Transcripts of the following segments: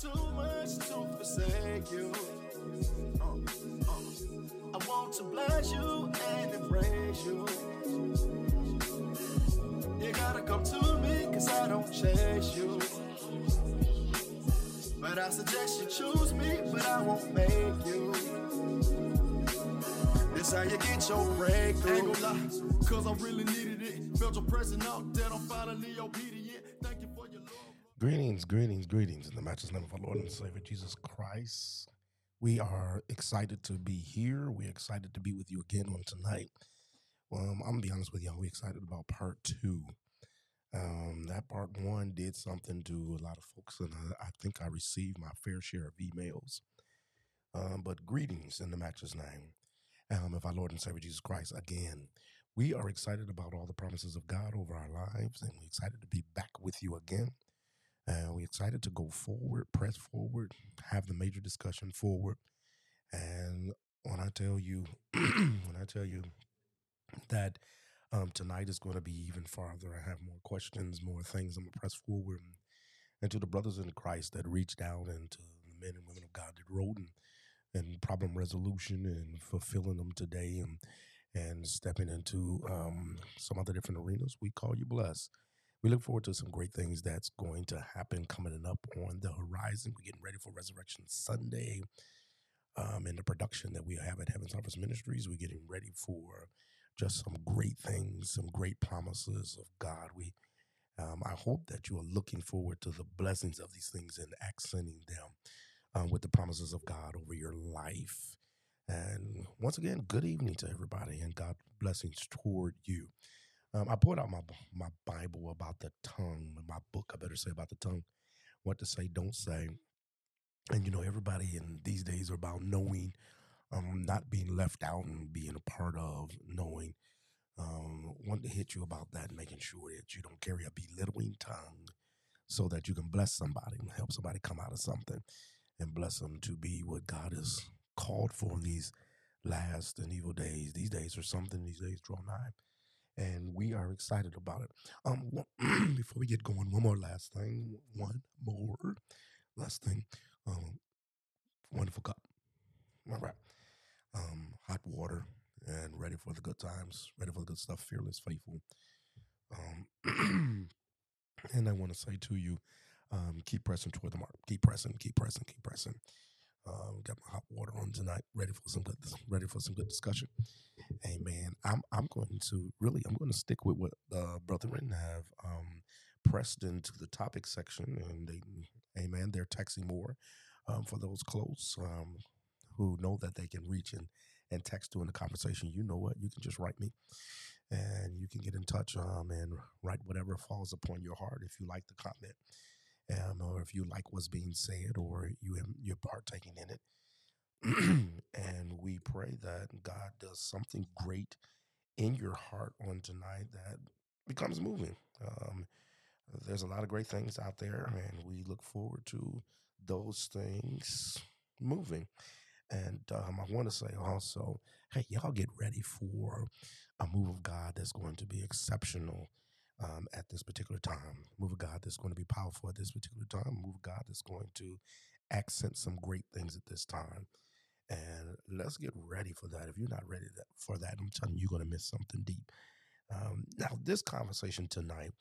too much to forsake you. Uh, uh, I want to bless you and embrace you. You gotta come to me, cause I don't chase you. But I suggest you choose me, but I won't make you. This how you get your breakthrough. Ain't gonna lie, cause I really needed it. Felt your presence out that I'm finally obedient. Greetings, greetings, greetings in the matchless name of our Lord and Savior Jesus Christ. We are excited to be here. We're excited to be with you again on tonight. Um, I'm gonna be honest with y'all. We're excited about part two. Um, that part one did something to a lot of folks, and I, I think I received my fair share of emails. Um, but greetings in the matchless name um, of our Lord and Savior Jesus Christ. Again, we are excited about all the promises of God over our lives, and we're excited to be back with you again. Uh, we're excited to go forward, press forward, have the major discussion forward. And when I tell you, when I tell you that um, tonight is going to be even farther, I have more questions, more things I'm going to press forward. And, and to the brothers in Christ that reached out and to the men and women of God that wrote and, and problem resolution and fulfilling them today and and stepping into um, some other different arenas, we call you blessed. We look forward to some great things that's going to happen coming up on the horizon. We're getting ready for Resurrection Sunday um, and the production that we have at Heaven's Harvest Ministries. We're getting ready for just some great things, some great promises of God. We, um, I hope that you are looking forward to the blessings of these things and accenting them um, with the promises of God over your life. And once again, good evening to everybody and God blessings toward you. Um, I pulled out my my Bible about the tongue, my book, I better say about the tongue, what to say, don't say. And you know, everybody in these days are about knowing, um, not being left out and being a part of knowing. Um, want to hit you about that, making sure that you don't carry a belittling tongue, so that you can bless somebody help somebody come out of something, and bless them to be what God has called for in these last and evil days. These days are something. These days draw nigh and we are excited about it. Um, before we get going, one more last thing, one more last thing. Um, wonderful cup, all right. Um, hot water and ready for the good times, ready for the good stuff. Fearless, faithful. Um, and I want to say to you, um, keep pressing toward the mark. Keep pressing, keep pressing, keep pressing. Um, got my hot water on tonight, ready for some good, ready for some good discussion. Amen. I'm I'm going to really I'm going to stick with what uh, brethren have um, pressed into the topic section, and they, Amen. They're texting more um, for those close um, who know that they can reach and and text during the conversation. You know what? You can just write me, and you can get in touch um, and write whatever falls upon your heart if you like the comment, um, or if you like what's being said, or you am- you're partaking in it. and we pray that God does something great in your heart on tonight that becomes moving. Um, there's a lot of great things out there, and we look forward to those things moving. And um, I want to say also, hey, y'all get ready for a move of God that's going to be exceptional um, at this particular time. Move of God that's going to be powerful at this particular time. Move of God that's going to accent some great things at this time. And let's get ready for that. If you're not ready for that, I'm telling you, you're going to miss something deep. Um, now, this conversation tonight,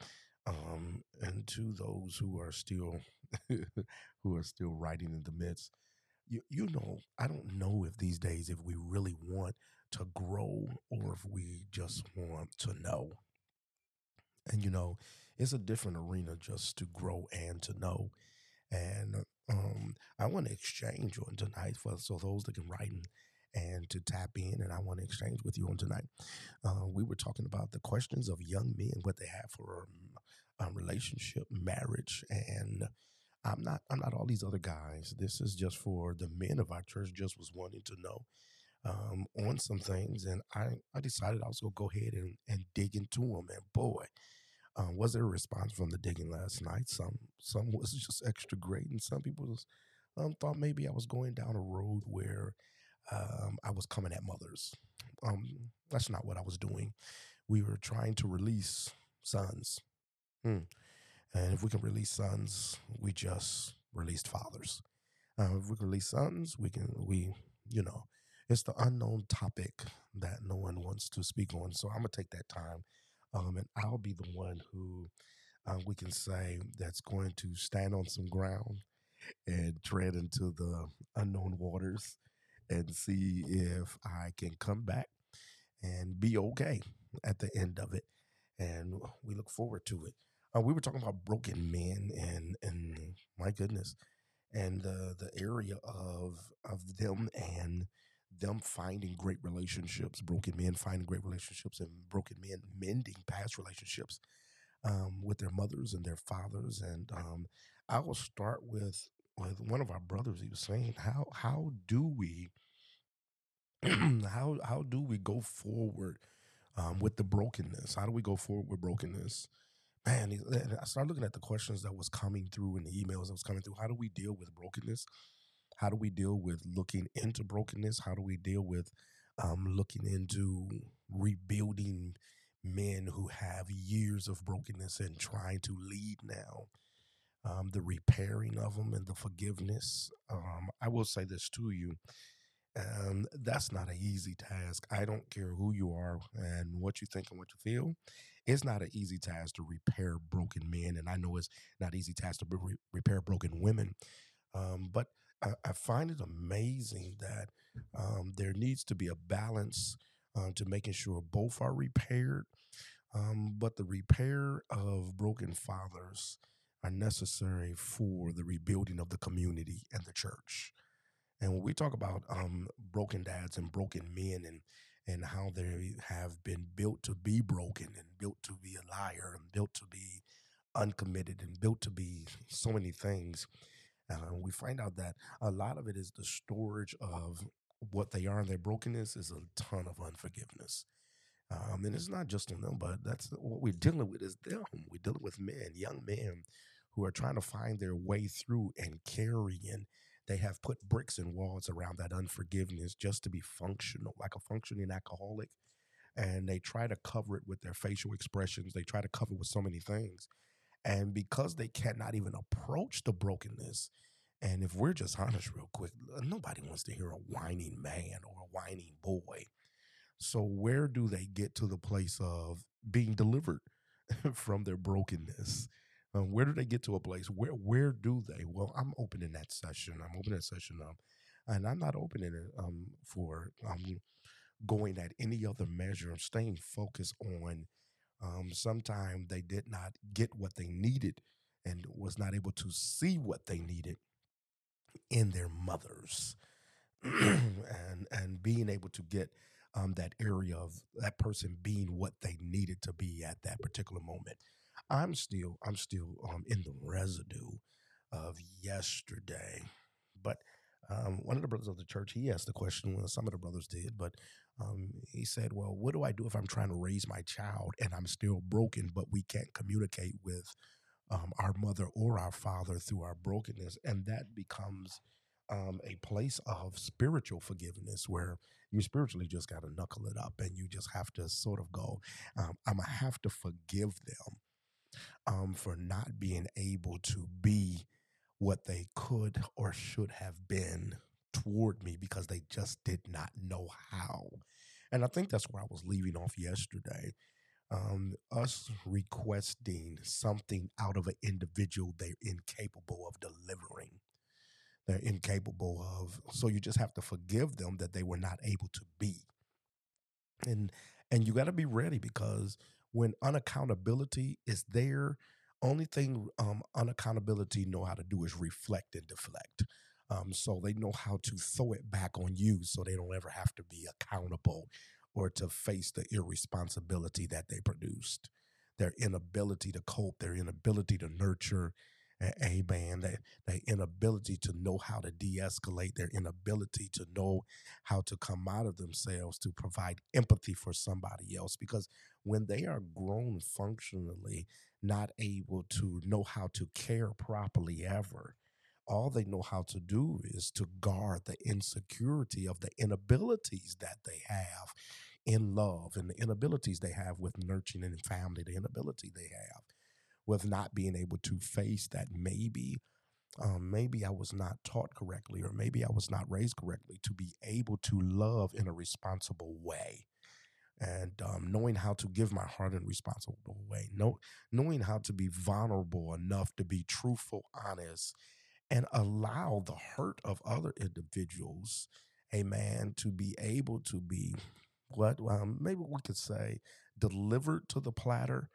um, and to those who are still who are still writing in the midst, you you know, I don't know if these days if we really want to grow or if we just want to know. And you know, it's a different arena just to grow and to know. And um, I want to exchange on tonight for so those that can write and, and to tap in, and I want to exchange with you on tonight. Uh, we were talking about the questions of young men, what they have for um, um, relationship, marriage, and I'm not I'm not all these other guys. This is just for the men of our church. Just was wanting to know um, on some things, and I I decided I was gonna go ahead and, and dig into them. And boy, um, was there a response from the digging last night? Some some was just extra great, and some people was, um, thought maybe I was going down a road where um, I was coming at mothers. Um, that's not what I was doing. We were trying to release sons, Hmm. and if we can release sons, we just released fathers. Uh, if we can release sons, we can we you know it's the unknown topic that no one wants to speak on. So I'm gonna take that time, um, and I'll be the one who uh, we can say that's going to stand on some ground and tread into the unknown waters and see if I can come back and be okay at the end of it. And we look forward to it. Uh, we were talking about broken men, and and my goodness, and the the area of of them and them finding great relationships, broken men finding great relationships, and broken men mending past relationships um, with their mothers and their fathers. And um, I will start with with one of our brothers. He was saying, "How how do we how how do we go forward um, with the brokenness? How do we go forward with brokenness?" Man, I started looking at the questions that was coming through in the emails that was coming through. How do we deal with brokenness? How do we deal with looking into brokenness? How do we deal with um, looking into rebuilding men who have years of brokenness and trying to lead now? Um, the repairing of them and the forgiveness. Um, I will say this to you um, that's not an easy task. I don't care who you are and what you think and what you feel. It's not an easy task to repair broken men, and I know it's not easy task to re- repair broken women. Um, but I, I, find it amazing that um, there needs to be a balance uh, to making sure both are repaired. Um, but the repair of broken fathers are necessary for the rebuilding of the community and the church. And when we talk about um, broken dads and broken men and and how they have been built to be broken and built to be a liar and built to be uncommitted and built to be so many things, uh, we find out that a lot of it is the storage of what they are and their brokenness is a ton of unforgiveness. Um, and it's not just on them, but that's what we're dealing with is them. We're dealing with men, young men who are trying to find their way through and carrying they have put bricks and walls around that unforgiveness just to be functional, like a functioning alcoholic. And they try to cover it with their facial expressions. They try to cover it with so many things. And because they cannot even approach the brokenness, and if we're just honest real quick, nobody wants to hear a whining man or a whining boy. So where do they get to the place of being delivered from their brokenness? Um, where do they get to a place? Where where do they? Well, I'm opening that session. I'm opening that session up, and I'm not opening it um, for um, going at any other measure. I'm staying focused on. Um, sometimes they did not get what they needed, and was not able to see what they needed in their mothers, and and being able to get um, that area of that person being what they needed to be at that particular moment. I'm still I'm still um, in the residue of yesterday, but um, one of the brothers of the church he asked the question. Well, some of the brothers did, but um, he said, "Well, what do I do if I'm trying to raise my child and I'm still broken, but we can't communicate with um, our mother or our father through our brokenness?" And that becomes um, a place of spiritual forgiveness where you spiritually just got to knuckle it up and you just have to sort of go, um, I'm going to have to forgive them um, for not being able to be what they could or should have been toward me because they just did not know how. And I think that's where I was leaving off yesterday. Um, us requesting something out of an individual they're incapable of delivering. They're incapable of, so you just have to forgive them that they were not able to be. And and you got to be ready because when unaccountability is there, only thing um, unaccountability know how to do is reflect and deflect. Um, so they know how to throw it back on you, so they don't ever have to be accountable or to face the irresponsibility that they produced. Their inability to cope, their inability to nurture, amen their, their inability to know how to de-escalate their inability to know how to come out of themselves to provide empathy for somebody else because when they are grown functionally not able to know how to care properly ever all they know how to do is to guard the insecurity of the inabilities that they have in love and the inabilities they have with nurturing and family, the inability they have with not being able to face that maybe um, maybe I was not taught correctly, or maybe I was not raised correctly to be able to love in a responsible way. And um, knowing how to give my heart in a responsible way, know, knowing how to be vulnerable enough to be truthful, honest, and allow the hurt of other individuals, a man, to be able to be what um, maybe we could say delivered to the platter,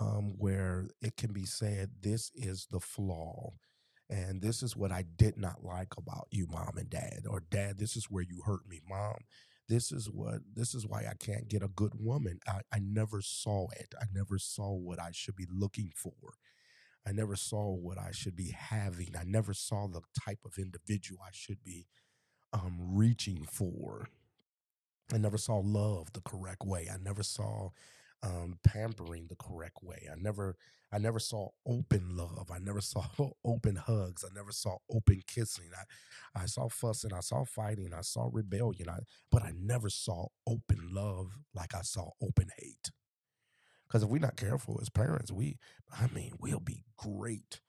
um, where it can be said, This is the flaw and this is what I did not like about you, mom and dad, or dad, this is where you hurt me, mom. This is what this is why I can't get a good woman. I, I never saw it. I never saw what I should be looking for. I never saw what I should be having. I never saw the type of individual I should be um, reaching for. I never saw love the correct way. I never saw um, pampering the correct way. I never, I never saw open love. I never saw open hugs. I never saw open kissing. I, I saw fussing. I saw fighting. I saw rebellion. I, but I never saw open love like I saw open hate. Because if we're not careful as parents, we, I mean, we'll be great,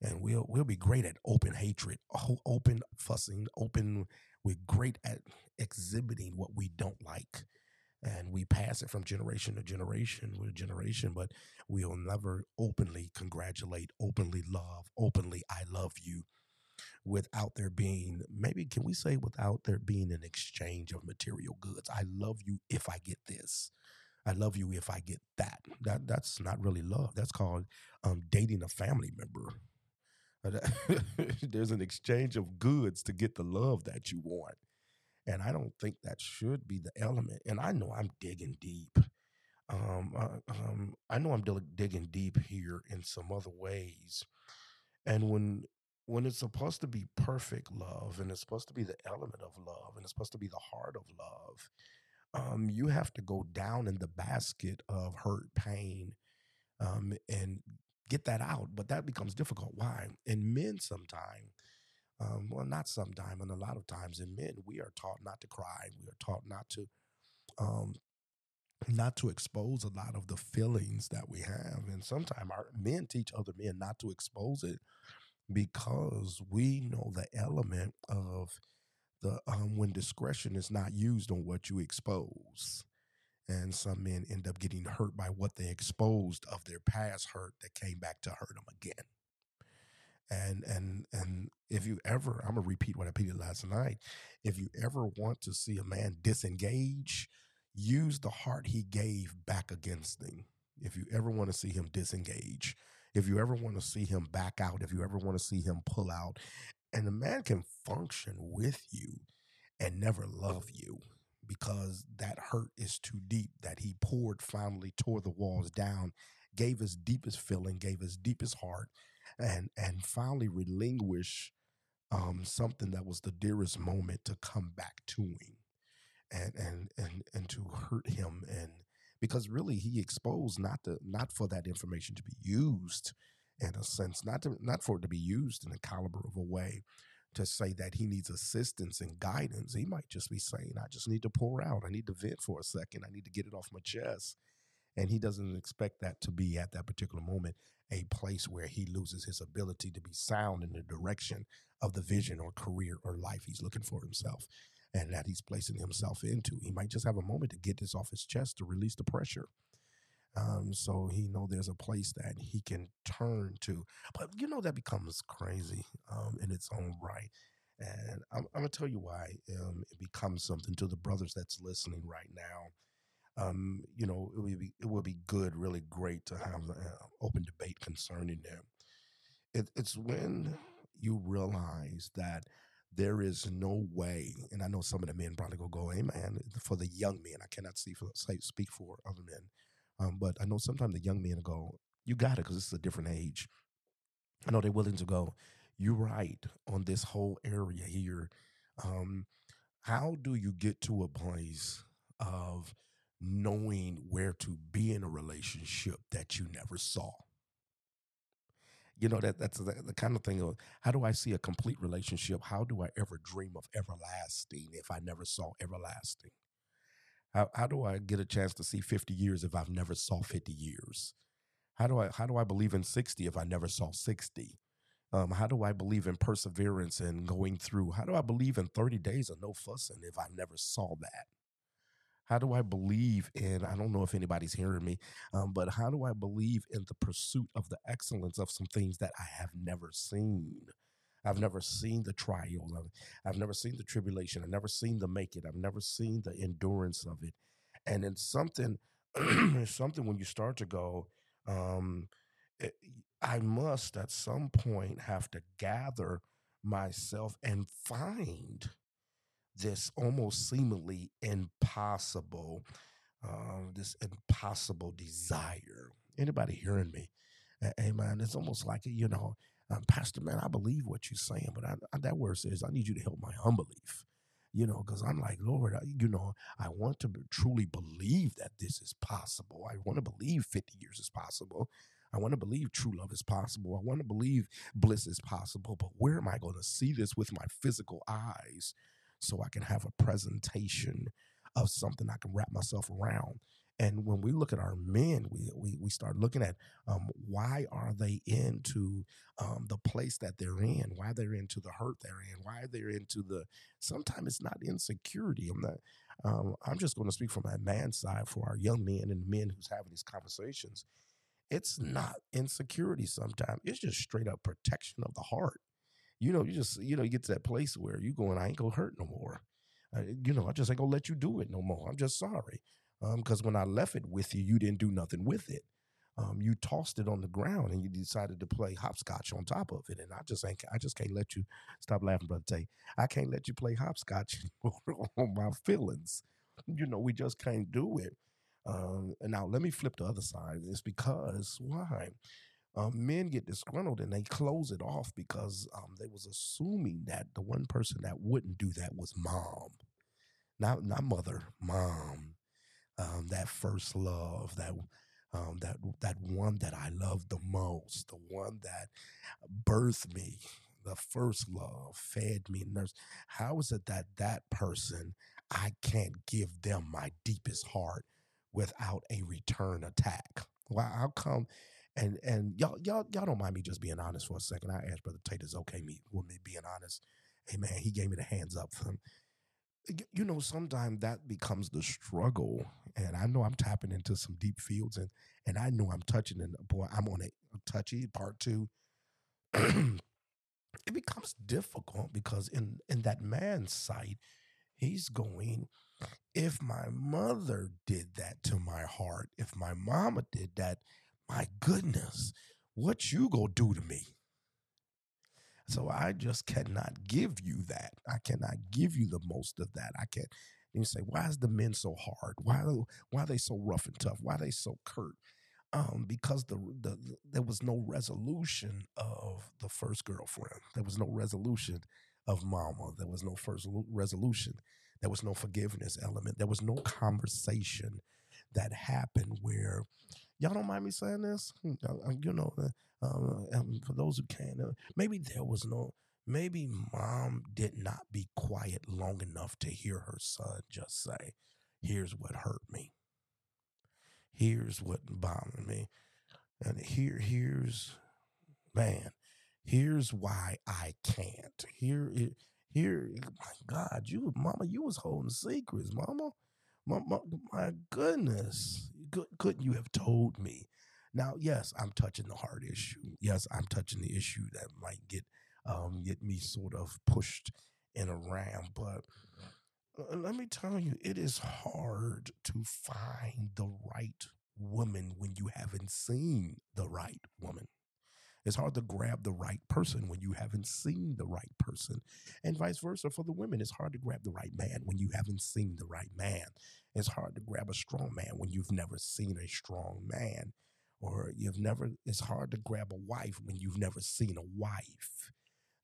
and we'll we'll be great at open hatred, open fussing, open. We're great at exhibiting what we don't like and we pass it from generation to generation with generation, but we'll never openly congratulate, openly love, openly I love you without there being maybe can we say without there being an exchange of material goods. I love you if I get this. I love you if I get that. That that's not really love. That's called um, dating a family member. There's an exchange of goods to get the love that you want. And I don't think that should be the element. And I know I'm digging deep. Um, uh, um, I know I'm digging deep here in some other ways. And when when it's supposed to be perfect love, and it's supposed to be the element of love, and it's supposed to be the heart of love, um, you have to go down in the basket of hurt, pain, um, and get that out. But that becomes difficult. Why? And men sometimes um, well, not sometimes, and a lot of times in men, we are taught not to cry. We are taught not to, um, not to expose a lot of the feelings that we have. And sometimes our men teach other men not to expose it because we know the element of the um, when discretion is not used on what you expose. And some men end up getting hurt by what they exposed of their past hurt that came back to hurt them again. And and and if you ever, I'm gonna repeat what I repeated last night. If you ever want to see a man disengage, use the heart he gave back against him. If you ever want to see him disengage, if you ever want to see him back out, if you ever want to see him pull out, and a man can function with you and never love you because that hurt is too deep that he poured finally tore the walls down gave his deepest feeling gave his deepest heart and and finally relinquish um, something that was the dearest moment to come back to him and and and and to hurt him and because really he exposed not to not for that information to be used in a sense not to not for it to be used in a caliber of a way to say that he needs assistance and guidance he might just be saying i just need to pour out i need to vent for a second i need to get it off my chest and he doesn't expect that to be at that particular moment a place where he loses his ability to be sound in the direction of the vision or career or life he's looking for himself and that he's placing himself into. He might just have a moment to get this off his chest to release the pressure. Um, so he know there's a place that he can turn to, but you know that becomes crazy um, in its own right. And I'm, I'm gonna tell you why um, it becomes something to the brothers that's listening right now um, you know, it would be it would be good, really great to have an open debate concerning them. It, it's when you realize that there is no way, and I know some of the men probably go go, "Amen." For the young men, I cannot see for say, speak for other men, um, but I know sometimes the young men go, "You got it," because this is a different age. I know they're willing to go. You're right on this whole area here. Um, how do you get to a place of knowing where to be in a relationship that you never saw. You know that that's the, the, kind of thing of how do I see a complete relationship? How do I ever dream of everlasting if I never saw everlasting? How how do I get a chance to see 50 years if I've never saw 50 years? How do I how do I believe in 60 if I never saw 60? Um, how do I believe in perseverance and going through? How do I believe in 30 days of no fussing if I never saw that? How do I believe in, I don't know if anybody's hearing me, um, but how do I believe in the pursuit of the excellence of some things that I have never seen? I've never seen the trial. I've, I've never seen the tribulation. I've never seen the make it. I've never seen the endurance of it. And it's something, something when you start to go, um, it, I must at some point have to gather myself and find this almost seemingly impossible, uh, this impossible desire. Anybody hearing me? Amen. It's almost like you know, um, Pastor man, I believe what you're saying, but I, I, that word says I need you to help my unbelief. You know, because I'm like, Lord, I, you know, I want to truly believe that this is possible. I want to believe 50 years is possible. I want to believe true love is possible. I want to believe bliss is possible. But where am I going to see this with my physical eyes so I can have a presentation of something I can wrap myself around? And when we look at our men, we we, we start looking at um, why are they into um, the place that they're in, why they're into the hurt they're in, why they're into the. Sometimes it's not insecurity. I'm not. Um, I'm just going to speak from my man side for our young men and men who's having these conversations. It's not insecurity. Sometimes it's just straight up protection of the heart. You know, you just you know you get to that place where you going, I ain't gonna hurt no more. Uh, you know, I just ain't gonna let you do it no more. I'm just sorry because um, when I left it with you, you didn't do nothing with it. Um, you tossed it on the ground and you decided to play hopscotch on top of it. And I just ain't, I just can't let you stop laughing, brother Tate. I can't let you play hopscotch on my feelings. You know, we just can't do it. Um, and now let me flip the other side. It's because why? Um, men get disgruntled and they close it off because um, they was assuming that the one person that wouldn't do that was mom, not not mother, mom um, that first love, that um, that that one that I love the most, the one that birthed me, the first love, fed me, nursed. How is it that that person I can't give them my deepest heart without a return attack? Why? How come? And and y'all y'all y'all don't mind me just being honest for a second. I asked Brother Tate, is okay me with me being honest? Hey man, he gave me the hands up. You know, sometimes that becomes the struggle. And I know I'm tapping into some deep fields and and I know I'm touching and boy, I'm on a touchy part two. it becomes difficult because in in that man's sight, he's going, if my mother did that to my heart, if my mama did that, my goodness, what you gonna do to me? So I just cannot give you that. I cannot give you the most of that. I can't. And you say, why is the men so hard? Why why are they so rough and tough? Why are they so curt? Um, because the, the, the there was no resolution of the first girlfriend. There was no resolution of mama. There was no first resolution. There was no forgiveness element. There was no conversation that happened where y'all don't mind me saying this. Hmm, you know, um, um, for those who can, uh, maybe there was no, maybe mom did not be quiet long enough to hear her son just say, Here's what hurt me. Here's what bothered me. And here, here's, man, here's why I can't. Here, here, my God, you, mama, you was holding secrets, mama. My, my, my goodness, couldn't you have told me? Now, yes, I'm touching the hard issue. Yes, I'm touching the issue that might get um, get me sort of pushed in a ram. But uh, let me tell you, it is hard to find the right woman when you haven't seen the right woman. It's hard to grab the right person when you haven't seen the right person. And vice versa for the women. It's hard to grab the right man when you haven't seen the right man. It's hard to grab a strong man when you've never seen a strong man or you've never, it's hard to grab a wife when you've never seen a wife.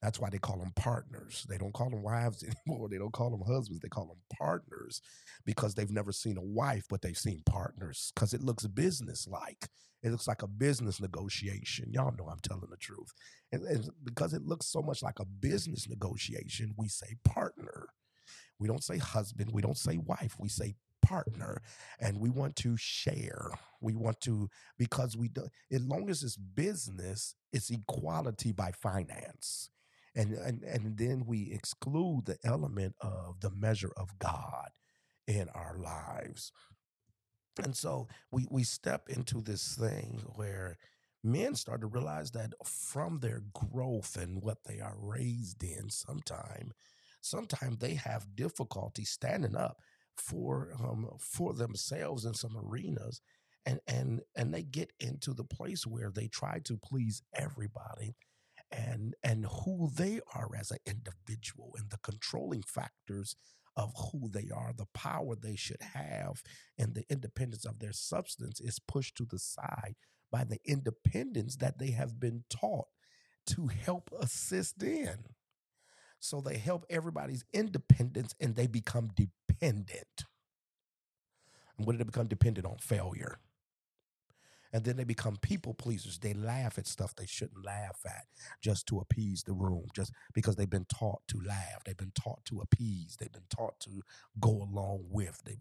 That's why they call them partners. They don't call them wives anymore. They don't call them husbands. They call them partners because they've never seen a wife, but they've seen partners because it looks business like. It looks like a business negotiation. Y'all know I'm telling the truth. And, and because it looks so much like a business negotiation, we say partner. We don't say husband. We don't say wife. We say partner and we want to share. We want to, because we do, as long as it's business, it's equality by finance. And, and, and then we exclude the element of the measure of God in our lives. And so we, we step into this thing where men start to realize that from their growth and what they are raised in, sometime, sometimes they have difficulty standing up for um, for themselves in some arenas, and and and they get into the place where they try to please everybody, and and who they are as an individual and the controlling factors of who they are, the power they should have, and the independence of their substance is pushed to the side by the independence that they have been taught to help assist in. So they help everybody's independence and they become dependent. And what did they become dependent on? Failure. And then they become people pleasers. They laugh at stuff they shouldn't laugh at just to appease the room, just because they've been taught to laugh. They've been taught to appease. They've been taught to go along with. They,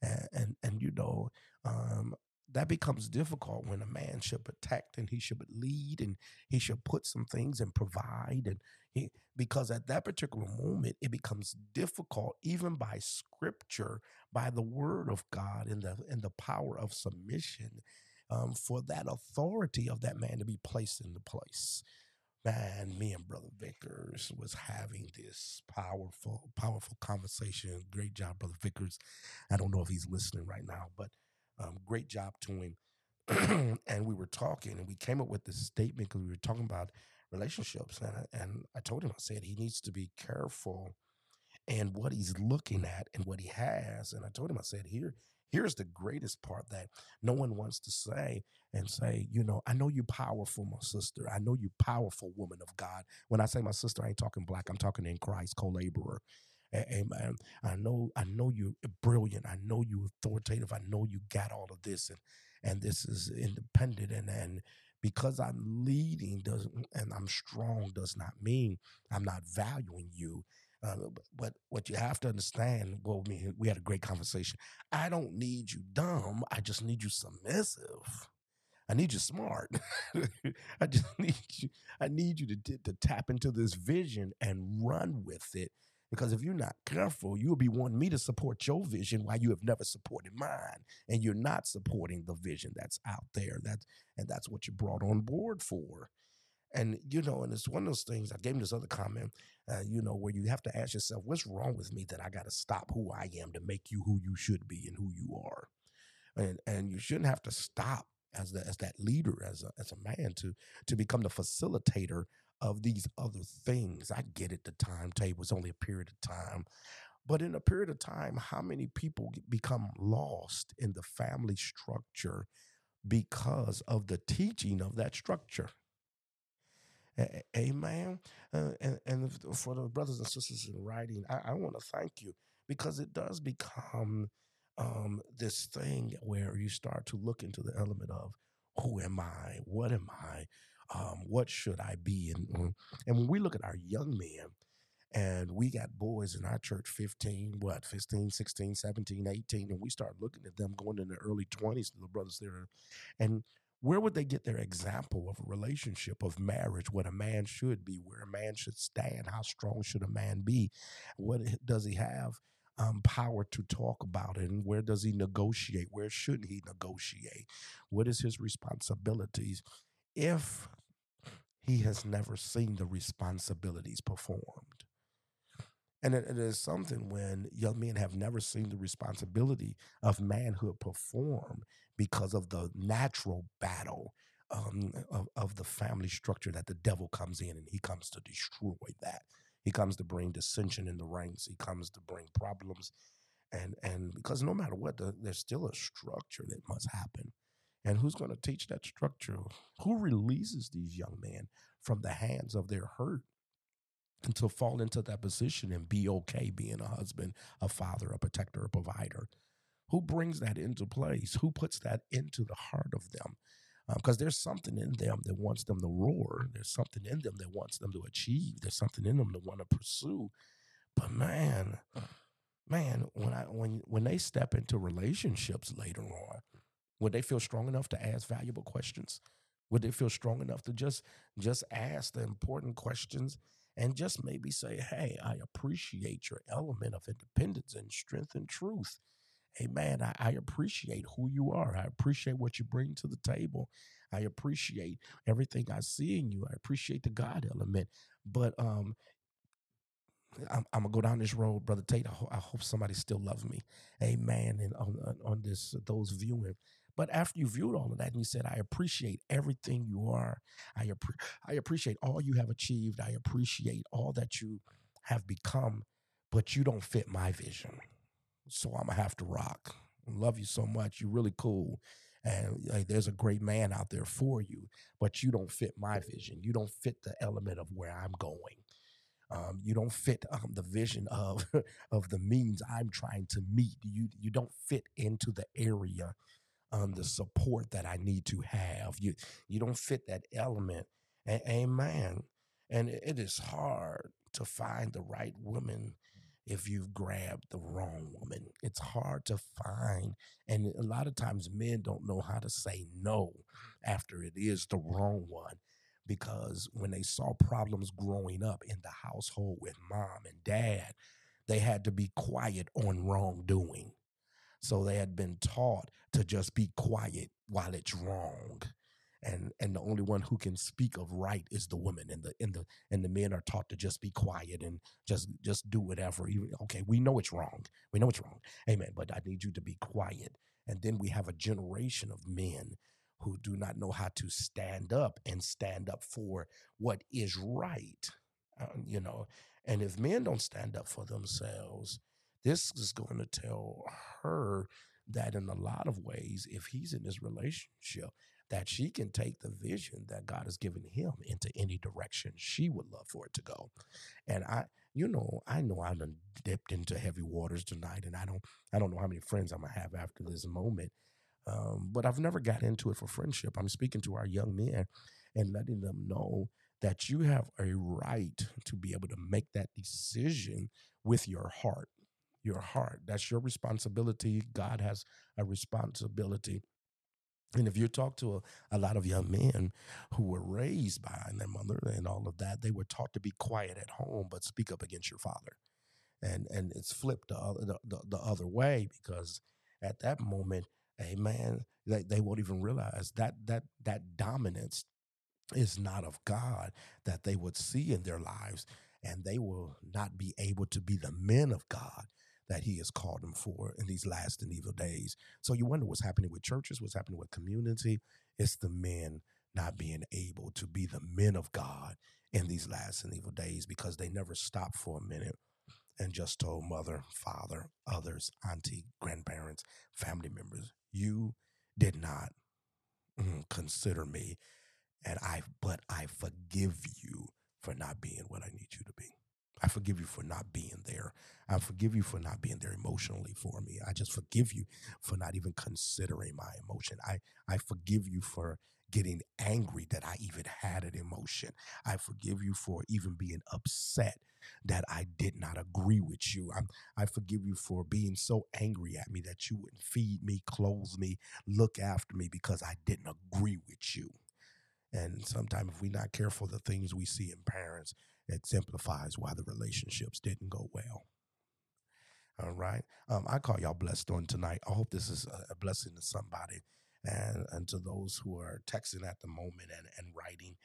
and, and, and you know, um, that becomes difficult when a man should protect and he should lead and he should put some things and provide and he, because at that particular moment it becomes difficult even by scripture by the word of god and the and the power of submission um, for that authority of that man to be placed in the place man me and brother vickers was having this powerful powerful conversation great job brother vickers i don't know if he's listening right now but um, great job to him. and we were talking, and we came up with this statement because we were talking about relationships. And I, and I told him, I said he needs to be careful and what he's looking at and what he has. And I told him, I said, here, here's the greatest part that no one wants to say and say, you know, I know you powerful, my sister. I know you powerful woman of God. When I say my sister, I ain't talking black. I'm talking in Christ, co-laborer. Amen. I know, I know you're brilliant. I know you authoritative. I know you got all of this and and this is independent and and because I'm leading doesn't and I'm strong does not mean I'm not valuing you. But what you have to understand, well, we had a great conversation. I don't need you dumb. I just need you submissive. I need you smart. I just need you. I need you to, to tap into this vision and run with it because if you're not careful, you'll be wanting me to support your vision while you have never supported mine. And you're not supporting the vision that's out there. That and that's what you're brought on board for. And you know, and it's one of those things. I gave him this other comment, uh, you know, where you have to ask yourself, what's wrong with me that I got to stop who I am to make you who you should be and who you are, and and you shouldn't have to stop as the, as that leader, as a as a man, to to become the facilitator of these other things. I get it, the timetable is only a period of time. But in a period of time, how many people become lost in the family structure because of the teaching of that structure? Amen. And, and for the brothers and sisters in writing, I, I want to thank you because it does become um, this thing where you start to look into the element of who am I? What am I? um, what should I be? And, um, and when we look at our young men, and we got boys in our church 15 what 15 16 17 18 and we start looking at them going in their early 20s the brothers there and where would they get their example of a relationship of marriage what a man should be where a man should stand how strong should a man be? What does he have um, power to talk about it and where does he negotiate? Where shouldn't he negotiate? What is his responsibilities if he has never seen the responsibilities performed. And it, it is something when young men have never seen the responsibility of manhood perform because of the natural battle um, of, of the family structure that the devil comes in and he comes to destroy that. He comes to bring dissension in the ranks. He comes to bring problems. And, and because no matter what, the, there's still a structure that must happen. And who's going to teach that structure? Who releases these young men from the hands of their hurt and to fall into that position and be okay being a husband, a father, a protector, a provider? Who brings that into place? Who puts that into the heart of them? Because um, there's something in them that wants them to roar. There's something in them that wants them to achieve. There's something in them that want to pursue. But man, man, when I when when they step into relationships later on, would they feel strong enough to ask valuable questions? Would they feel strong enough to just just ask the important questions and just maybe say, "Hey, I appreciate your element of independence and strength and truth." Hey man, I, I appreciate who you are. I appreciate what you bring to the table. I appreciate everything I see in you. I appreciate the God element. But um, I'm, I'm, gonna go down this road, brother Tate. I, ho- I hope somebody still loves me, amen. And on, on, on this, those viewing. But after you viewed all of that, and you said, "I appreciate everything you are. I appre- I appreciate all you have achieved. I appreciate all that you have become, but you don't fit my vision. So I'm gonna have to rock. Love you so much. You're really cool." And like, there's a great man out there for you, but you don't fit my vision. You don't fit the element of where I'm going. Um, you don't fit um, the vision of of the means I'm trying to meet. You you don't fit into the area, um, the support that I need to have. You you don't fit that element. A- amen. And it is hard to find the right woman if you've grabbed the wrong woman. It's hard to find, and a lot of times men don't know how to say no after it is the wrong one because when they saw problems growing up in the household with mom and dad, they had to be quiet on wrongdoing. So they had been taught to just be quiet while it's wrong. And and the only one who can speak of right is the woman and the and the and the men are taught to just be quiet and just just do whatever. Okay, we know it's wrong. We know it's wrong. Amen. But I need you to be quiet. And then we have a generation of men who do not know how to stand up and stand up for what is right. Uh, you know, and if men don't stand up for themselves, this is going to tell her that in a lot of ways, if he's in this relationship, that she can take the vision that God has given him into any direction she would love for it to go. And I, you know, I know I done dipped into heavy waters tonight, and I don't, I don't know how many friends I'm gonna have after this moment. Um, but I've never got into it for friendship. I'm speaking to our young men and letting them know that you have a right to be able to make that decision with your heart. Your heart. That's your responsibility. God has a responsibility and if you talk to a, a, lot of young men who were raised by their mother and all of that, they were taught to be quiet at home, but speak up against your father. And and it's flipped the other, the, the, the other way because at that moment, a man, they, they won't even realize that that that dominance is not of God that they would see in their lives, and they will not be able to be the men of God that he has called them for in these last and evil days. So you wonder what's happening with churches, what's happening with community. It's the men not being able to be the men of God in these last and evil days because they never stopped for a minute and just told mother, father, others, auntie, grandparents, family members, you did not mm, consider me and I but I forgive you for not being what I need you to be. I forgive you for not being there. I forgive you for not being there emotionally for me. I just forgive you for not even considering my emotion. I, I forgive you for getting angry that I even had an emotion. I forgive you for even being upset that I did not agree with you. I'm, I forgive you for being so angry at me that you wouldn't feed me, clothe me, look after me because I didn't agree with you. And sometimes, if we're not careful, the things we see in parents, it simplifies why the relationships didn't go well. All right. Um, I call y'all blessed on tonight. I hope this is a blessing to somebody and, and to those who are texting at the moment and, and writing.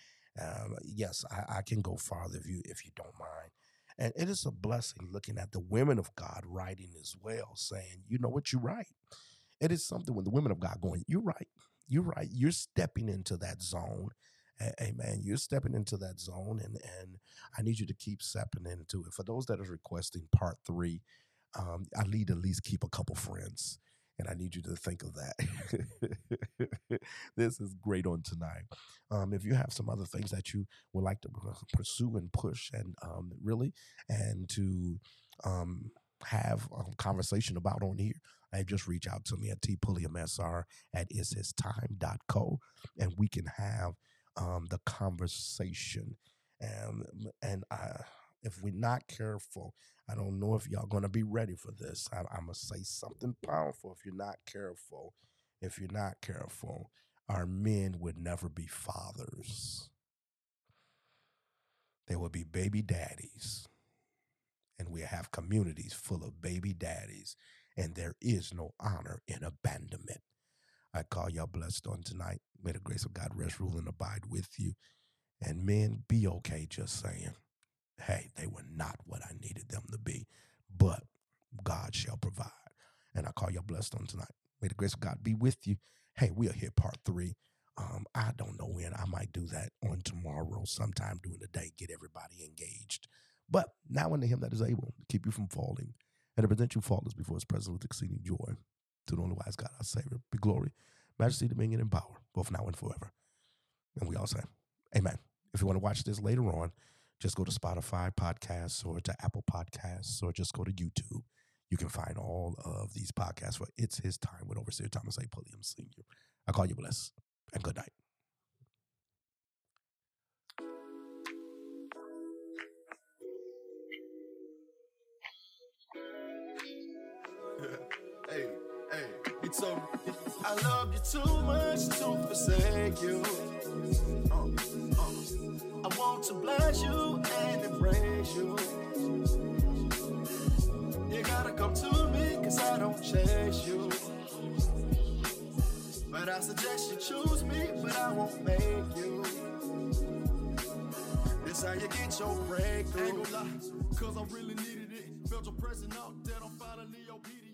Um, yes, I, I, can go farther if you if you don't mind. And it is a blessing looking at the women of God writing as well, saying, you know what, you're right. It is something when the women of God going, you're right, you're right. You're stepping into that zone Amen. You're stepping into that zone, and and I need you to keep stepping into it. For those that are requesting part three, um, I need to at least keep a couple friends, and I need you to think of that. this is great on tonight. Um, if you have some other things that you would like to pursue and push, and um, really, and to um, have a conversation about on here, just reach out to me at tpulliamsr at ishistime.co, and we can have um, the conversation. And and I, if we're not careful, I don't know if y'all gonna be ready for this. I, I'm gonna say something powerful. If you're not careful, if you're not careful, our men would never be fathers. They will be baby daddies. And we have communities full of baby daddies, and there is no honor in abandonment. I call y'all blessed on tonight. May the grace of God rest, rule, and abide with you. And men, be okay just saying, hey, they were not what I needed them to be, but God shall provide. And I call y'all blessed on tonight. May the grace of God be with you. Hey, we'll hit part three. Um, I don't know when. I might do that on tomorrow, sometime during the day, get everybody engaged. But now unto him that is able to keep you from falling and to present you faultless before his presence with exceeding joy. To the only wise God, our Savior, be glory, majesty, dominion, and power, both now and forever. And we all say, Amen. If you want to watch this later on, just go to Spotify podcasts or to Apple Podcasts or just go to YouTube. You can find all of these podcasts for It's His Time with Overseer Thomas A. Pulliam Sr. I call you blessed and good night. Forsake you. Uh, uh. I want to bless you and embrace you. You gotta come to me, cause I don't chase you. But I suggest you choose me, but I won't make you. This how you get your breakthrough. cause I really needed it. Felt your out finally obedient.